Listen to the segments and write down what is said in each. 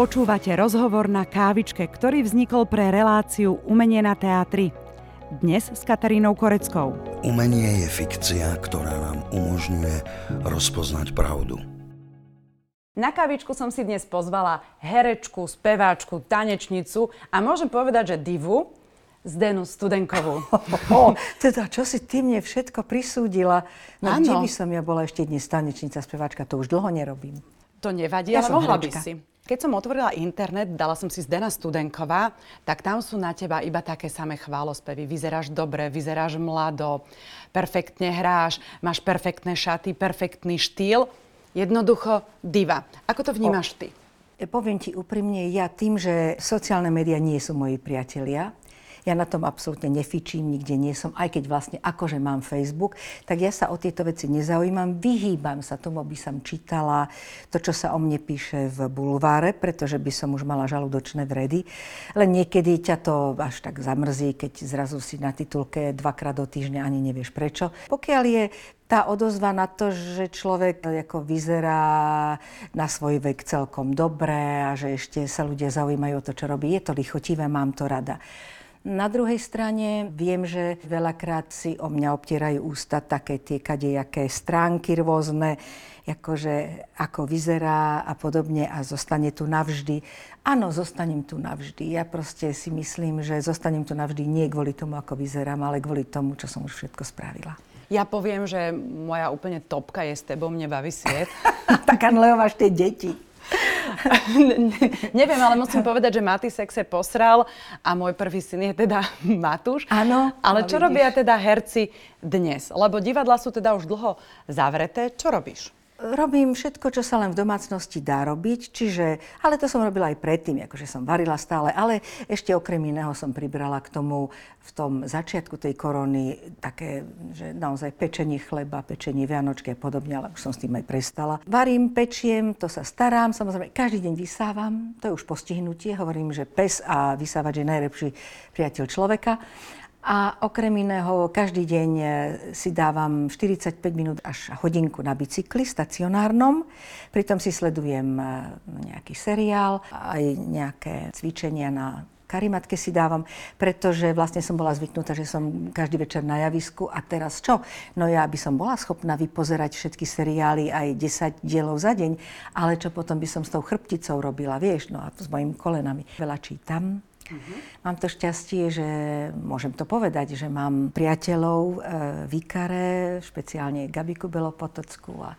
Počúvate rozhovor na kávičke, ktorý vznikol pre reláciu Umenie na teatri. Dnes s Katarínou Koreckou. Umenie je fikcia, ktorá nám umožňuje rozpoznať pravdu. Na kávičku som si dnes pozvala herečku, speváčku, tanečnicu a môžem povedať, že divu, Zdenu Studenkovú. Oh, teda, čo si ty mne všetko prisúdila? No, kde by som ja bola ešte dnes tanečnica, speváčka, to už dlho nerobím. To nevadí, ja ale mohla by si. Keď som otvorila internet, dala som si Zdena Studenková, tak tam sú na teba iba také samé chválospevy. Vyzeráš dobre, vyzeráš mlado, perfektne hráš, máš perfektné šaty, perfektný štýl. Jednoducho diva. Ako to vnímaš ty? Poviem ti úprimne, ja tým, že sociálne médiá nie sú moji priatelia, ja na tom absolútne nefičím, nikde nie som, aj keď vlastne akože mám Facebook, tak ja sa o tieto veci nezaujímam, vyhýbam sa tomu, aby som čítala to, čo sa o mne píše v bulváre, pretože by som už mala žalúdočné vredy. Len niekedy ťa to až tak zamrzí, keď zrazu si na titulke dvakrát do týždňa ani nevieš prečo. Pokiaľ je tá odozva na to, že človek ako vyzerá na svoj vek celkom dobre a že ešte sa ľudia zaujímajú o to, čo robí, je to lichotivé, mám to rada. Na druhej strane viem, že veľakrát si o mňa obtierajú ústa také tie kadejaké stránky rôzne, akože ako vyzerá a podobne a zostane tu navždy. Áno, zostanem tu navždy. Ja proste si myslím, že zostanem tu navždy nie kvôli tomu, ako vyzerám, ale kvôli tomu, čo som už všetko spravila. Ja poviem, že moja úplne topka je s tebou, mne baví sviet. tak lebo máš tie deti. Neviem, ale musím povedať, že Matisek sa posral a môj prvý syn je teda Matúš. Áno. Ale čo vidíš. robia teda herci dnes? Lebo divadla sú teda už dlho zavreté. Čo robíš? Robím všetko, čo sa len v domácnosti dá robiť, čiže, ale to som robila aj predtým, akože som varila stále, ale ešte okrem iného som pribrala k tomu v tom začiatku tej korony také, že naozaj pečenie chleba, pečenie vianočky a podobne, ale už som s tým aj prestala. Varím, pečiem, to sa starám, samozrejme, každý deň vysávam, to je už postihnutie, hovorím, že pes a vysávač je najlepší priateľ človeka. A okrem iného, každý deň e, si dávam 45 minút až hodinku na bicykli stacionárnom. Pritom si sledujem e, nejaký seriál, aj nejaké cvičenia na karimatke si dávam, pretože vlastne som bola zvyknutá, že som každý večer na javisku a teraz čo? No ja by som bola schopná vypozerať všetky seriály aj 10 dielov za deň, ale čo potom by som s tou chrbticou robila, vieš, no a s mojimi kolenami. Veľa čítam, Uh-huh. Mám to šťastie, že môžem to povedať, že mám priateľov e, výkare, špeciálne Gabiku Belopotocku a,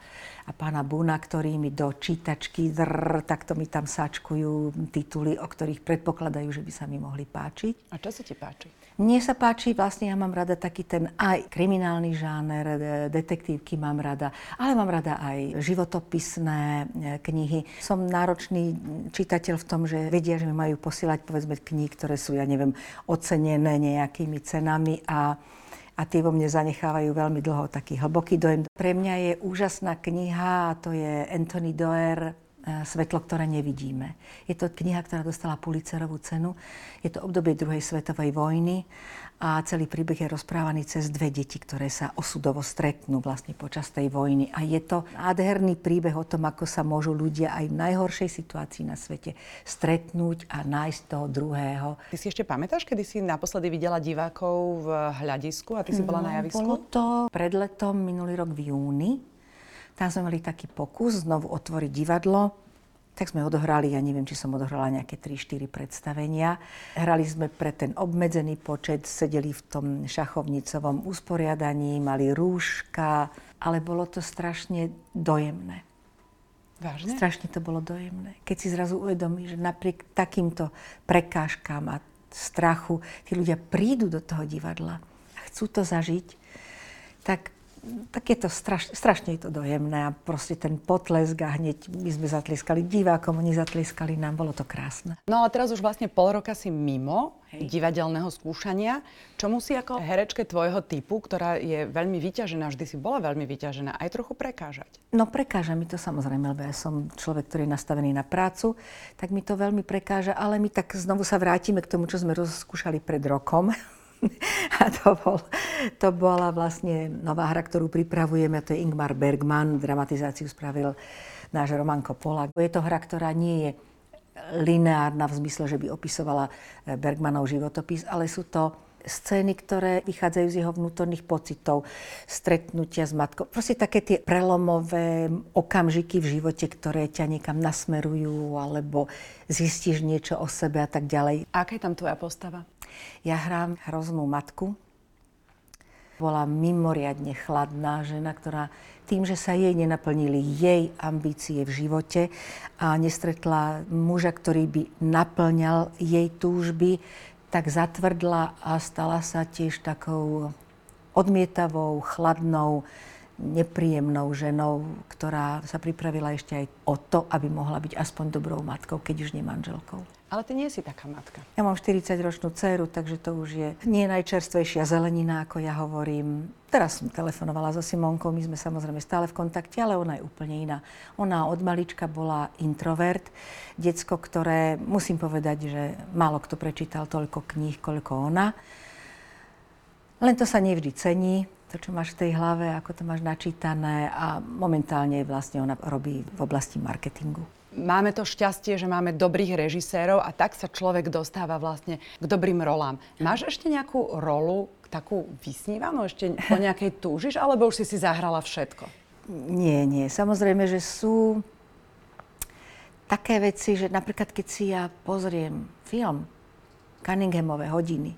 a pána Buna, ktorí mi do čítačky drr, takto mi tam sačkujú tituly, o ktorých predpokladajú, že by sa mi mohli páčiť. A čo sa ti páči? Mne sa páči, vlastne ja mám rada taký ten aj kriminálny žáner, detektívky mám rada, ale mám rada aj životopisné e, knihy. Som náročný čitateľ v tom, že vedia, že mi majú posielať povedzme knihy, ktoré sú, ja neviem, ocenené nejakými cenami a a tie vo mne zanechávajú veľmi dlho taký hlboký dojem. Pre mňa je úžasná kniha a to je Anthony Doer svetlo, ktoré nevidíme. Je to kniha, ktorá dostala Pulitzerovú cenu. Je to obdobie druhej svetovej vojny a celý príbeh je rozprávaný cez dve deti, ktoré sa osudovo stretnú vlastne počas tej vojny. A je to nádherný príbeh o tom, ako sa môžu ľudia aj v najhoršej situácii na svete stretnúť a nájsť toho druhého. Ty si ešte pamätáš, kedy si naposledy videla divákov v hľadisku a ty si bola no, na javisku? Bolo to pred letom, minulý rok v júni tam sme mali taký pokus znovu otvoriť divadlo. Tak sme odohrali, ja neviem, či som odohrala nejaké 3-4 predstavenia. Hrali sme pre ten obmedzený počet, sedeli v tom šachovnicovom usporiadaní, mali rúška, ale bolo to strašne dojemné. Vážne? Strašne to bolo dojemné. Keď si zrazu uvedomí, že napriek takýmto prekážkám a strachu, tí ľudia prídu do toho divadla a chcú to zažiť, tak tak je to straš, strašne je to dojemné a proste ten potlesk a hneď my sme zatlieskali divákom, oni zatlieskali nám, bolo to krásne. No ale teraz už vlastne pol roka si mimo Hej. divadelného skúšania. Čo musí ako herečke tvojho typu, ktorá je veľmi vyťažená, vždy si bola veľmi vyťažená, aj trochu prekážať? No prekáža mi to samozrejme, lebo ja som človek, ktorý je nastavený na prácu, tak mi to veľmi prekáža, ale my tak znovu sa vrátime k tomu, čo sme rozskúšali pred rokom. A to, bol, to bola vlastne nová hra, ktorú pripravujeme, to je Ingmar Bergman, dramatizáciu spravil náš Roman Polak. Je to hra, ktorá nie je lineárna v zmysle, že by opisovala eh, Bergmanov životopis, ale sú to scény, ktoré vychádzajú z jeho vnútorných pocitov, stretnutia s matkou. Proste také tie prelomové okamžiky v živote, ktoré ťa niekam nasmerujú, alebo zistíš niečo o sebe a tak ďalej. Aká je tam tvoja postava? Ja hrám hroznú matku. Bola mimoriadne chladná žena, ktorá tým, že sa jej nenaplnili jej ambície v živote a nestretla muža, ktorý by naplňal jej túžby, tak zatvrdla a stala sa tiež takou odmietavou, chladnou, nepríjemnou ženou, ktorá sa pripravila ešte aj o to, aby mohla byť aspoň dobrou matkou, keď už nie manželkou. Ale ty nie si taká matka. Ja mám 40-ročnú dceru, takže to už je nie najčerstvejšia zelenina, ako ja hovorím. Teraz som telefonovala so Simonkou, my sme samozrejme stále v kontakte, ale ona je úplne iná. Ona od malička bola introvert, decko, ktoré, musím povedať, že málo kto prečítal toľko kníh, koľko ona. Len to sa nevždy cení, to, čo máš v tej hlave, ako to máš načítané a momentálne vlastne ona robí v oblasti marketingu máme to šťastie, že máme dobrých režisérov a tak sa človek dostáva vlastne k dobrým rolám. Máš ešte nejakú rolu, takú vysnívanú, ešte po nejakej túžiš, alebo už si si zahrala všetko? Nie, nie. Samozrejme, že sú také veci, že napríklad keď si ja pozriem film Cunninghamové hodiny,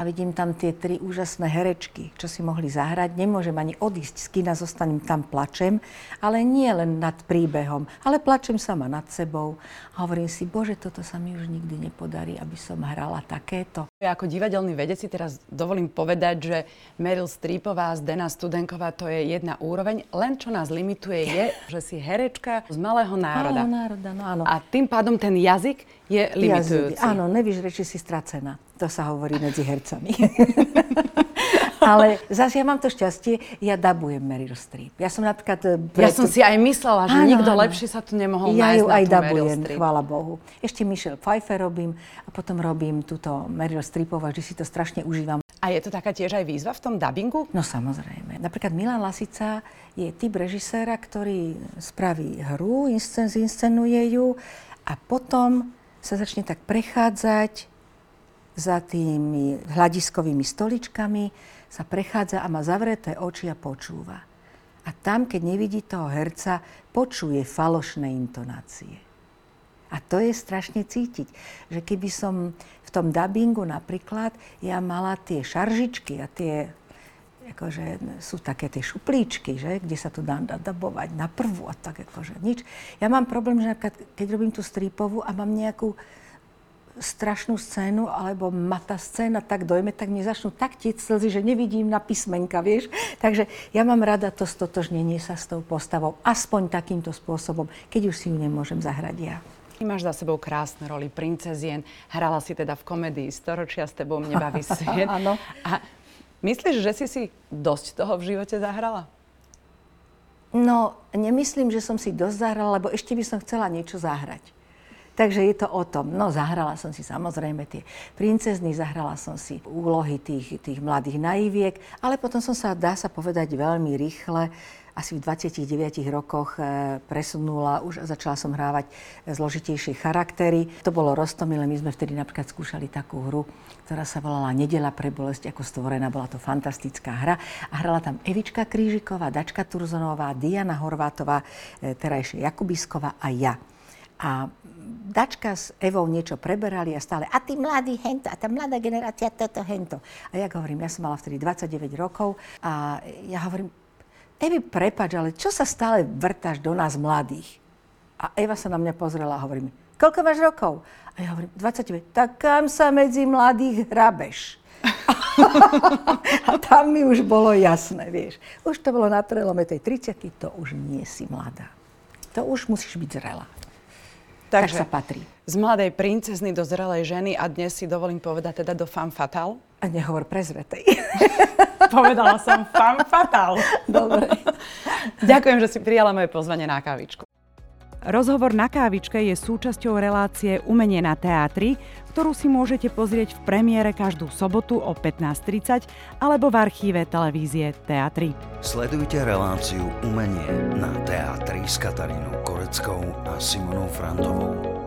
a vidím tam tie tri úžasné herečky, čo si mohli zahrať. Nemôžem ani odísť z kina, zostanem tam, plačem, ale nie len nad príbehom, ale plačem sama nad sebou. A hovorím si, bože, toto sa mi už nikdy nepodarí, aby som hrala takéto. Ja ako divadelný vedec si teraz dovolím povedať, že Meryl Streepová z Dena Studenková to je jedna úroveň. Len čo nás limituje je, že si herečka z malého národa. Malého národa, no áno. A tým pádom ten jazyk je limitujúci. Jazyk, áno, nevíš reči si stracená. To sa hovorí medzi hercami. Ale zase ja mám to šťastie, ja dabujem Meryl Streep. Ja som napríklad... Preto... Ja som si aj myslela, že áno, nikto áno. lepšie sa tu nemohol ja nájsť ju aj dabujem, chvála Bohu. Ešte Michelle Pfeiffer robím a potom robím túto Meryl Streepová, že si to strašne užívam. A je to taká tiež aj výzva v tom dabingu? No samozrejme. Napríklad Milan Lasica je typ režiséra, ktorý spraví hru, inscen, zinscenuje ju a potom sa začne tak prechádzať za tými hľadiskovými stoličkami, sa prechádza a má zavreté oči a počúva. A tam, keď nevidí toho herca, počuje falošné intonácie. A to je strašne cítiť, že keby som v tom dubbingu napríklad, ja mala tie šaržičky a tie, akože sú také tie šuplíčky, že, kde sa to dá dabovať na prvú a tak akože nič. Ja mám problém, že keď robím tú strípovú a mám nejakú strašnú scénu, alebo ma tá scéna tak dojme, tak mi začnú tak tieť slzy, že nevidím na písmenka, vieš. Takže ja mám rada to stotožnenie sa s tou postavou, aspoň takýmto spôsobom, keď už si ju nemôžem zahrať ja. Máš za sebou krásne roli princezien. Hrala si teda v komédii Storočia s tebou mne baví sviet. Áno. A myslíš, že si si dosť toho v živote zahrala? No, nemyslím, že som si dosť zahrala, lebo ešte by som chcela niečo zahrať. Takže je to o tom. No, zahrala som si samozrejme tie princezny, zahrala som si úlohy tých, tých mladých naiviek, ale potom som sa, dá sa povedať, veľmi rýchle asi v 29 rokoch e, presunula už začala som hrávať zložitejšie charaktery. To bolo roztomilé, my sme vtedy napríklad skúšali takú hru, ktorá sa volala Nedela pre bolesť ako stvorená. Bola to fantastická hra a hrala tam Evička Krížiková, Dačka Turzonová, Diana Horvátová, e, terajšia Jakubisková a ja. A Dačka s Evou niečo preberali a stále, a tí mladí hento, a tá mladá generácia toto hento. A ja hovorím, ja som mala vtedy 29 rokov a ja hovorím, Evi, prepač, ale čo sa stále vrtáš do nás mladých? A Eva sa na mňa pozrela a hovorí mi, koľko máš rokov? A ja hovorím, 29. Tak kam sa medzi mladých hrabeš? a tam mi už bolo jasné, vieš. Už to bolo na prelome tej 30 to už nie si mladá. To už musíš byť zrelá. Takže tak sa patrí. Z mladej princezny do zrelej ženy a dnes si dovolím povedať teda do femme fatale. A nehovor prezretej. Povedala som femme fatale. Dobre. Ďakujem, že si prijala moje pozvanie na kávičku. Rozhovor na kávičke je súčasťou relácie Umenie na teatri, ktorú si môžete pozrieť v premiére každú sobotu o 15.30 alebo v archíve televízie Teatry. Sledujte reláciu Umenie na teatri s Katarínou Koreckou a Simonou Frantovou.